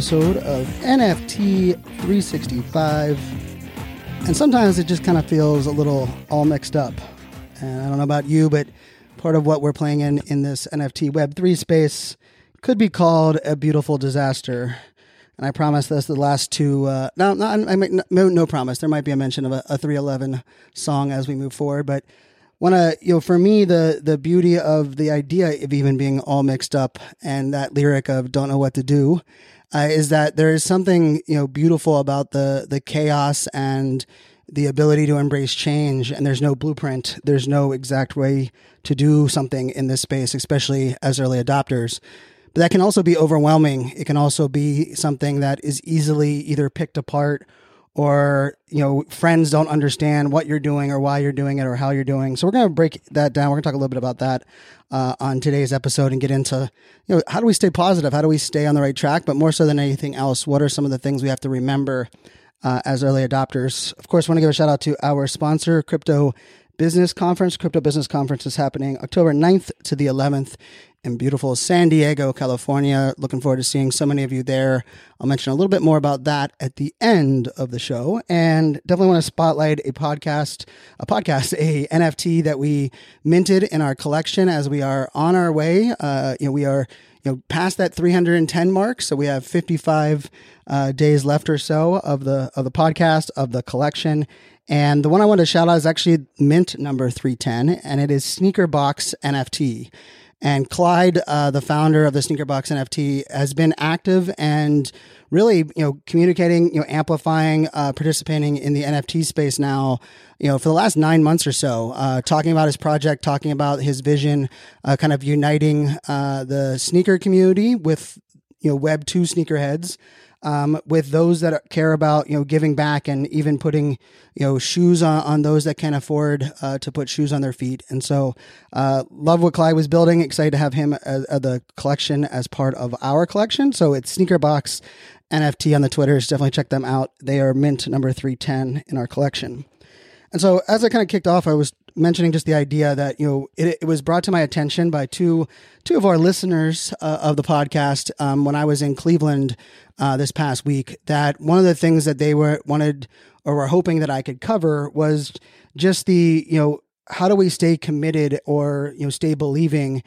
Episode of NFT 365. And sometimes it just kind of feels a little all mixed up. And I don't know about you, but part of what we're playing in in this NFT Web3 space could be called a beautiful disaster. And I promise this the last two. Uh, no, no, I no, no promise. There might be a mention of a, a 311 song as we move forward, but want to you know for me the the beauty of the idea of even being all mixed up and that lyric of don't know what to do uh, is that there is something you know beautiful about the the chaos and the ability to embrace change and there's no blueprint. There's no exact way to do something in this space especially as early adopters. But that can also be overwhelming. It can also be something that is easily either picked apart or you know friends don't understand what you're doing or why you're doing it or how you're doing. So we're going to break that down. We're going to talk a little bit about that uh, on today's episode and get into you know how do we stay positive? How do we stay on the right track? But more so than anything else what are some of the things we have to remember uh, as early adopters? Of course I want to give a shout out to our sponsor crypto business conference. Crypto business conference is happening october 9th to the 11th in beautiful San Diego, California. Looking forward to seeing so many of you there. I'll mention a little bit more about that at the end of the show and definitely want to spotlight a podcast, a podcast, a NFT that we minted in our collection as we are on our way. Uh, you know, we are you know past that 310 mark so we have 55 uh, days left or so of the of the podcast of the collection and the one i want to shout out is actually mint number 310 and it is sneaker box nft and Clyde, uh, the founder of the Sneakerbox NFT, has been active and really, you know, communicating, you know, amplifying, uh, participating in the NFT space now, you know, for the last nine months or so, uh, talking about his project, talking about his vision, uh, kind of uniting uh, the sneaker community with, you know, Web two sneakerheads um, with those that care about you know giving back and even putting you know shoes on, on those that can't afford uh, to put shoes on their feet. And so, uh, love what Clyde was building. Excited to have him as, as the collection as part of our collection. So it's Sneaker Box NFT on the Twitters. Definitely check them out. They are mint number three ten in our collection. And so, as I kind of kicked off, I was mentioning just the idea that you know it, it was brought to my attention by two two of our listeners uh, of the podcast um, when I was in Cleveland uh, this past week. That one of the things that they were wanted or were hoping that I could cover was just the you know how do we stay committed or you know stay believing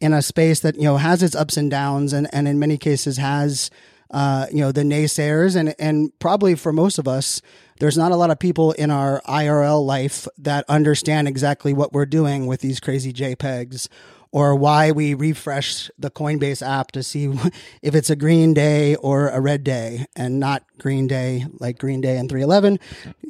in a space that you know has its ups and downs and and in many cases has uh, you know the naysayers. And and probably for most of us there's not a lot of people in our IRL life that understand exactly what we're doing with these crazy JPEGs or why we refresh the Coinbase app to see if it's a green day or a red day and not green day like Green Day and 311,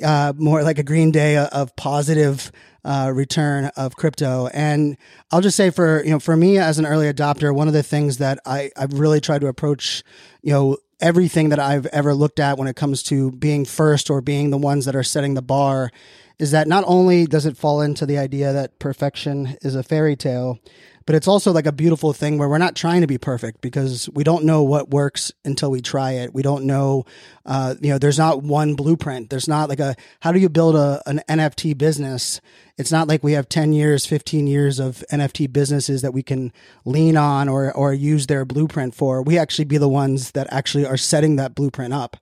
uh, more like a green day of positive uh, return of crypto. And I'll just say for, you know, for me as an early adopter, one of the things that I, I've really tried to approach, you know, everything that I've ever looked at when it comes to being first or being the ones that are setting the bar is that not only does it fall into the idea that perfection is a fairy tale, but it's also like a beautiful thing where we're not trying to be perfect because we don't know what works until we try it. We don't know, uh, you know, there's not one blueprint. There's not like a, how do you build a, an NFT business? It's not like we have 10 years, 15 years of NFT businesses that we can lean on or, or use their blueprint for. We actually be the ones that actually are setting that blueprint up.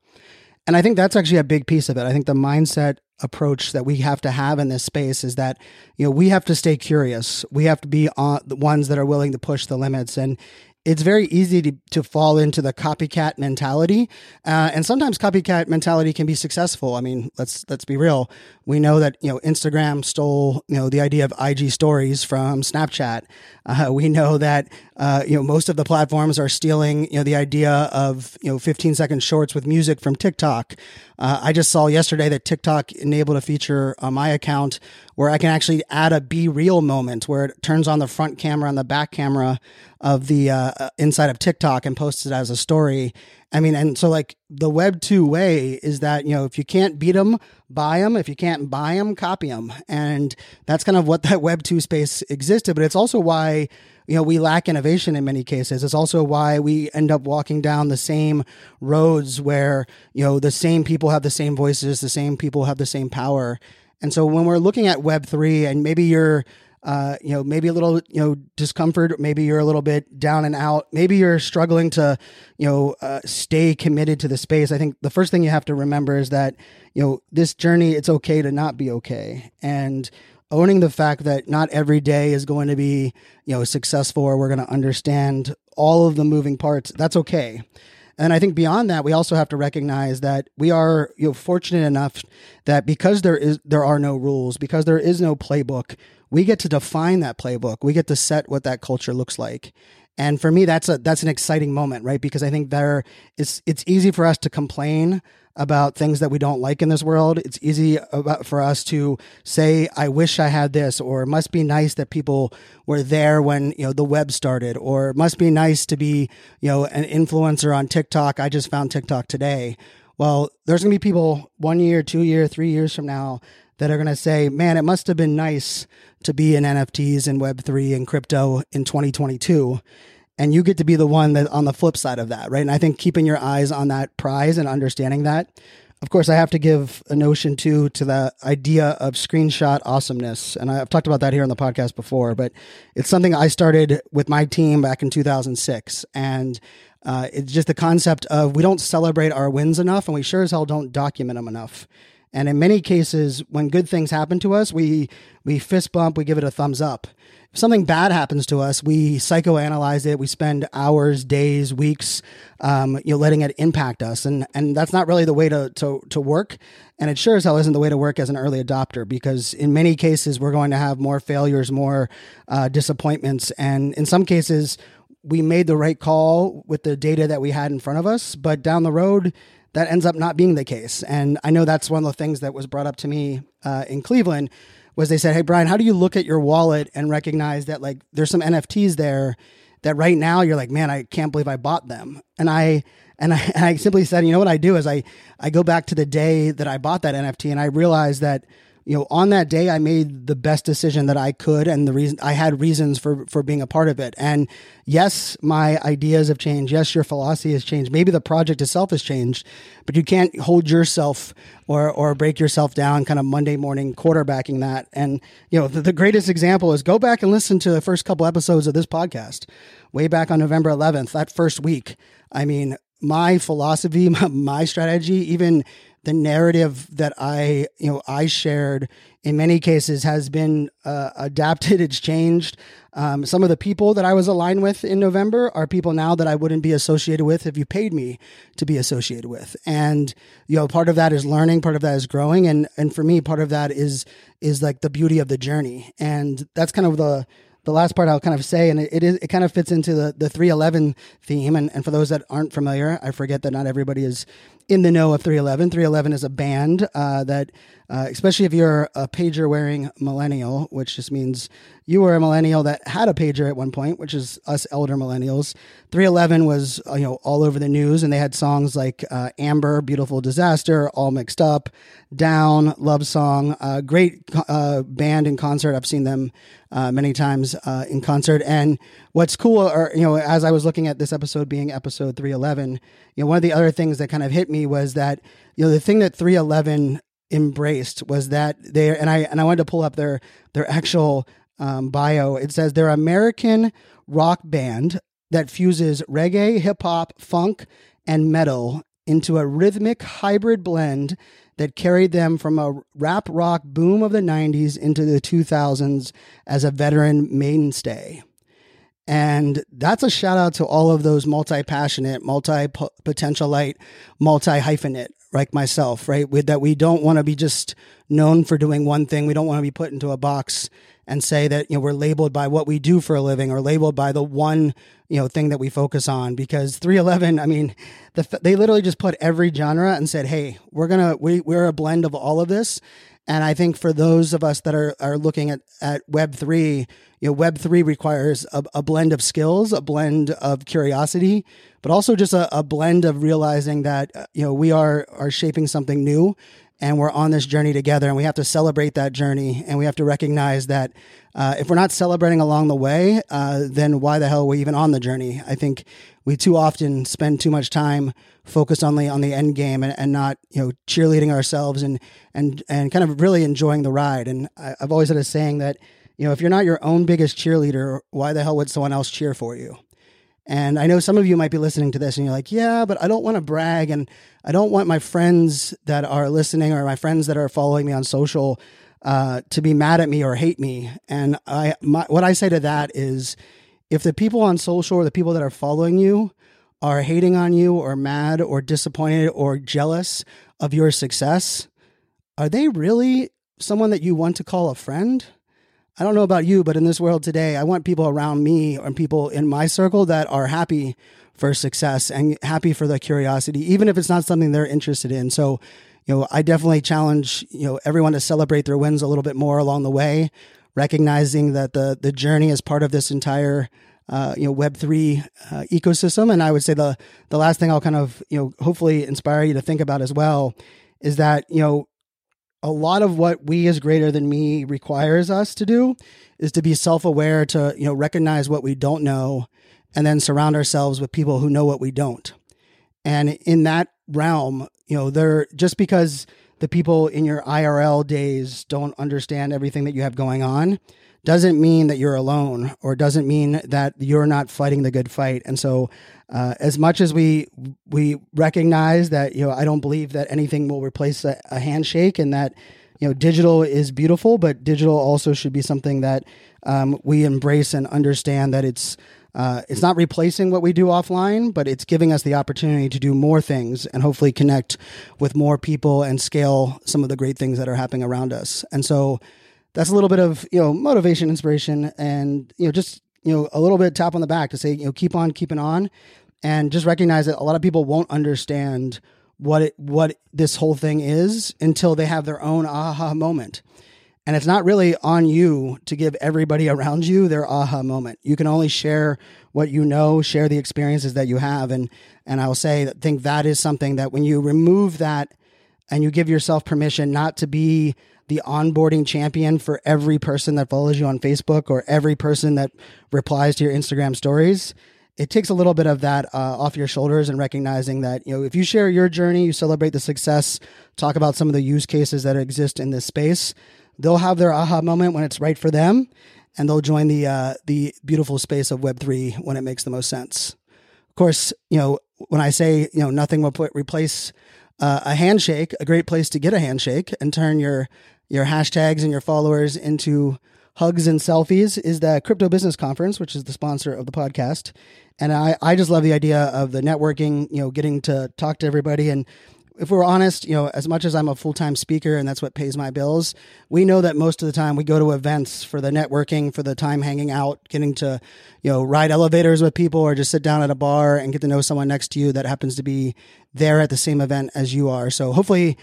And I think that's actually a big piece of it. I think the mindset approach that we have to have in this space is that you know we have to stay curious. We have to be on the ones that are willing to push the limits. And it's very easy to, to fall into the copycat mentality. Uh, and sometimes copycat mentality can be successful. I mean let's let's be real. We know that you know instagram stole you know the idea of ig stories from snapchat. Uh, we know that uh, you know, most of the platforms are stealing, you know, the idea of, you know, 15 second shorts with music from TikTok. Uh, I just saw yesterday that TikTok enabled a feature on my account where I can actually add a be real moment where it turns on the front camera and the back camera of the uh, uh, inside of TikTok and posts it as a story. I mean, and so like the Web 2 way is that, you know, if you can't beat them, buy them. If you can't buy them, copy them. And that's kind of what that Web 2 space existed. But it's also why you know, we lack innovation in many cases. It's also why we end up walking down the same roads where, you know, the same people have the same voices, the same people have the same power. And so when we're looking at Web3 and maybe you're, uh, you know, maybe a little, you know, discomfort, maybe you're a little bit down and out, maybe you're struggling to, you know, uh, stay committed to the space. I think the first thing you have to remember is that, you know, this journey, it's okay to not be okay. And owning the fact that not every day is going to be, you know, successful or we're going to understand all of the moving parts. That's okay. And I think beyond that, we also have to recognize that we are you know, fortunate enough that because there is there are no rules, because there is no playbook, we get to define that playbook. We get to set what that culture looks like. And for me, that's a that's an exciting moment, right? Because I think there is it's easy for us to complain about things that we don't like in this world. It's easy about, for us to say, I wish I had this, or it must be nice that people were there when, you know, the web started, or it must be nice to be, you know, an influencer on TikTok. I just found TikTok today. Well, there's going to be people one year, two year, three years from now that are going to say, man, it must have been nice to be in NFTs and Web3 and crypto in 2022 and you get to be the one that on the flip side of that, right? And I think keeping your eyes on that prize and understanding that. Of course, I have to give a notion too to the idea of screenshot awesomeness. And I've talked about that here on the podcast before, but it's something I started with my team back in 2006. And uh, it's just the concept of we don't celebrate our wins enough and we sure as hell don't document them enough. And in many cases, when good things happen to us, we, we fist bump, we give it a thumbs up if something bad happens to us, we psychoanalyze it. We spend hours, days, weeks, um, you know, letting it impact us, and and that's not really the way to to to work. And it sure as hell isn't the way to work as an early adopter because in many cases we're going to have more failures, more uh, disappointments, and in some cases we made the right call with the data that we had in front of us, but down the road that ends up not being the case. And I know that's one of the things that was brought up to me uh, in Cleveland was they said, "Hey Brian, how do you look at your wallet and recognize that like there's some NFTs there that right now you're like, man, I can't believe I bought them." And I and I, and I simply said, you know what I do is I I go back to the day that I bought that NFT and I realized that you know, on that day, I made the best decision that I could, and the reason I had reasons for for being a part of it. And yes, my ideas have changed. Yes, your philosophy has changed. Maybe the project itself has changed, but you can't hold yourself or or break yourself down, kind of Monday morning quarterbacking that. And you know, the, the greatest example is go back and listen to the first couple episodes of this podcast, way back on November 11th, that first week. I mean, my philosophy, my strategy, even the narrative that I, you know, I shared in many cases has been uh, adapted. It's changed. Um, some of the people that I was aligned with in November are people now that I wouldn't be associated with if you paid me to be associated with. And you know, part of that is learning, part of that is growing, and and for me, part of that is is like the beauty of the journey. And that's kind of the the last part I'll kind of say, and it, it is it kind of fits into the the 311 theme. And, and for those that aren't familiar, I forget that not everybody is in the know of 311. 311 is a band uh, that, uh, especially if you're a pager wearing millennial, which just means you were a millennial that had a pager at one point, which is us elder millennials. 311 was uh, you know all over the news, and they had songs like uh, Amber, Beautiful Disaster, All Mixed Up, Down, Love Song. Uh, great uh, band in concert. I've seen them many times in concert. And what's cool, or you know, as I was looking at this episode being episode 311, you know, one of the other things that kind of hit me was that you know the thing that 311 embraced was that they and I and I wanted to pull up their their actual um, bio. It says they're American rock band that fuses reggae, hip hop, funk, and metal into a rhythmic hybrid blend that carried them from a rap rock boom of the 90s into the 2000s as a veteran mainstay. And that's a shout out to all of those multi passionate, multi potentialite, multi hyphenate like myself, right? With that we don't want to be just known for doing one thing. We don't want to be put into a box. and say that you know we're labeled by what we do for a living or labeled by the one you know thing that we focus on because 311 i mean the, they literally just put every genre and said hey we're gonna we, we're a blend of all of this and I think for those of us that are, are looking at, at Web three, you know, Web three requires a, a blend of skills, a blend of curiosity, but also just a, a blend of realizing that uh, you know we are are shaping something new, and we're on this journey together, and we have to celebrate that journey, and we have to recognize that uh, if we're not celebrating along the way, uh, then why the hell are we even on the journey? I think we too often spend too much time focused on the on the end game and, and not you know cheerleading ourselves and and and kind of really enjoying the ride. And I, I've always had a saying that you know if you're not your own biggest cheerleader, why the hell would someone else cheer for you? And I know some of you might be listening to this and you're like, yeah, but I don't want to brag. And I don't want my friends that are listening or my friends that are following me on social uh, to be mad at me or hate me. And I, my, what I say to that is if the people on social or the people that are following you are hating on you or mad or disappointed or jealous of your success, are they really someone that you want to call a friend? I don't know about you, but in this world today, I want people around me and people in my circle that are happy for success and happy for the curiosity, even if it's not something they're interested in. So, you know, I definitely challenge, you know, everyone to celebrate their wins a little bit more along the way, recognizing that the the journey is part of this entire uh, you know Web three uh, ecosystem. And I would say the the last thing I'll kind of you know hopefully inspire you to think about as well is that you know a lot of what we as greater than me requires us to do is to be self-aware to you know recognize what we don't know and then surround ourselves with people who know what we don't and in that realm you know they're just because the people in your IRL days don't understand everything that you have going on doesn't mean that you're alone or doesn't mean that you're not fighting the good fight. And so, uh, as much as we we recognize that you know, I don't believe that anything will replace a, a, handshake, and that you know, digital is beautiful, but digital also should be something that um, we embrace and understand that it's. Uh, it's not replacing what we do offline, but it's giving us the opportunity to do more things and hopefully connect with more people and scale some of the great things that are happening around us. And so, that's a little bit of you know motivation, inspiration, and you know just you know a little bit tap on the back to say you know keep on keeping on, and just recognize that a lot of people won't understand what it what this whole thing is until they have their own aha moment. And it's not really on you to give everybody around you their aha moment. You can only share what you know, share the experiences that you have. And and I will say that think that is something that when you remove that and you give yourself permission not to be the onboarding champion for every person that follows you on Facebook or every person that replies to your Instagram stories. It takes a little bit of that uh, off your shoulders and recognizing that, you know, if you share your journey, you celebrate the success, talk about some of the use cases that exist in this space, they'll have their aha moment when it's right for them and they'll join the, uh, the beautiful space of Web3 when it makes the most sense. Of course, you know, when I say, you know, nothing will put, replace uh, a handshake, a great place to get a handshake and turn your your hashtags and your followers into hugs and selfies is the Crypto Business Conference, which is the sponsor of the podcast. And I, I just love the idea of the networking, you know, getting to talk to everybody. And if we're honest, you know, as much as I'm a full time speaker and that's what pays my bills, we know that most of the time we go to events for the networking, for the time hanging out, getting to, you know, ride elevators with people or just sit down at a bar and get to know someone next to you that happens to be there at the same event as you are. So hopefully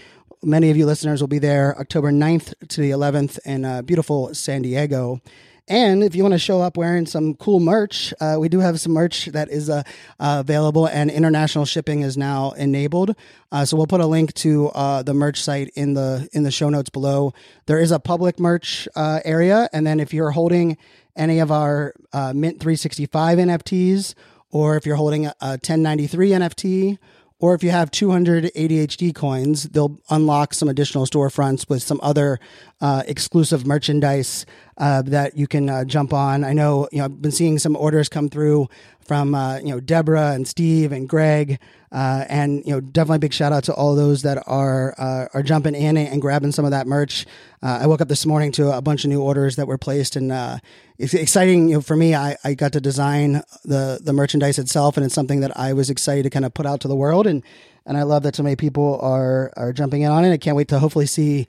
Many of you listeners will be there October 9th to the 11th in uh, beautiful San Diego. And if you want to show up wearing some cool merch, uh, we do have some merch that is uh, uh, available, and international shipping is now enabled. Uh, so we'll put a link to uh, the merch site in the in the show notes below. There is a public merch uh, area, and then if you're holding any of our Mint 365 NFTs, or if you're holding a 1093 NFT or if you have 200 ADHD coins, they'll unlock some additional storefronts with some other uh, exclusive merchandise uh, that you can uh, jump on. I know, you know, I've been seeing some orders come through from, uh, you know, Deborah and Steve and Greg. Uh, and, you know, definitely big shout out to all those that are, uh, are jumping in and grabbing some of that merch. I woke up this morning to a bunch of new orders that were placed and it's exciting, you know, for me, I, I got to design the, the merchandise itself and it's something that I was excited to kind of put out to the world. And, and I love that so many people are are jumping in on it. I can't wait to hopefully see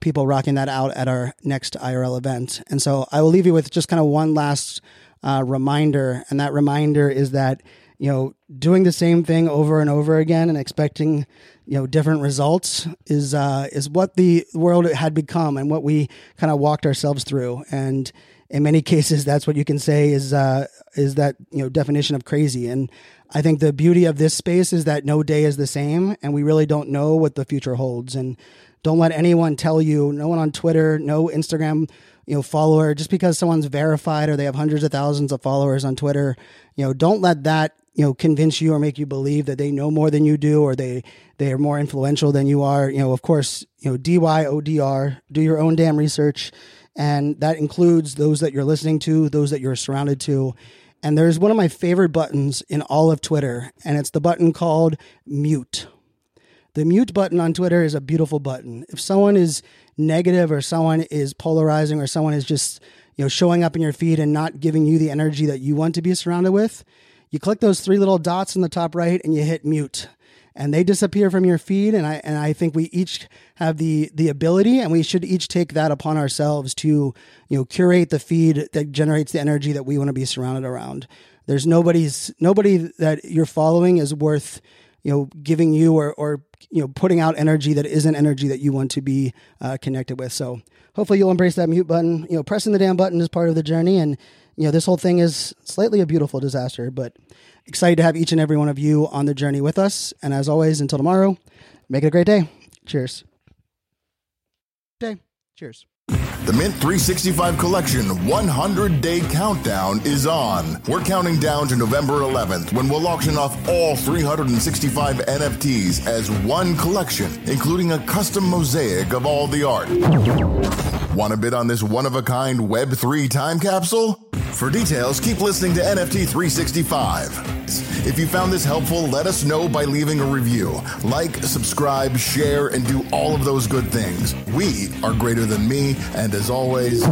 people rocking that out at our next IRL event. And so I will leave you with just kind of one last uh, reminder, and that reminder is that you know doing the same thing over and over again and expecting you know different results is uh, is what the world had become and what we kind of walked ourselves through. And in many cases that's what you can say is uh, is that you know definition of crazy. And I think the beauty of this space is that no day is the same and we really don't know what the future holds. And don't let anyone tell you no one on Twitter no Instagram you know follower just because someone's verified or they have hundreds of thousands of followers on Twitter you know don't let that you know convince you or make you believe that they know more than you do or they they are more influential than you are. You know of course you know DYODR do your own damn research and that includes those that you're listening to those that you're surrounded to. And there's one of my favorite buttons in all of Twitter and it's the button called mute. The mute button on Twitter is a beautiful button. If someone is negative or someone is polarizing or someone is just you know showing up in your feed and not giving you the energy that you want to be surrounded with you click those three little dots in the top right and you hit mute and they disappear from your feed and I and I think we each have the the ability and we should each take that upon ourselves to you know curate the feed that generates the energy that we want to be surrounded around. There's nobody's nobody that you're following is worth you know giving you or or you know putting out energy that isn't energy that you want to be uh, connected with. So hopefully you'll embrace that mute button. You know pressing the damn button is part of the journey and you know, this whole thing is slightly a beautiful disaster, but excited to have each and every one of you on the journey with us. And as always, until tomorrow, make it a great day. Cheers. Day. Cheers. The Mint 365 Collection 100 Day Countdown is on. We're counting down to November 11th when we'll auction off all 365 NFTs as one collection, including a custom mosaic of all the art. Want to bid on this one of a kind Web3 time capsule? For details, keep listening to NFT 365. If you found this helpful, let us know by leaving a review. Like, subscribe, share, and do all of those good things. We are greater than me, and as always,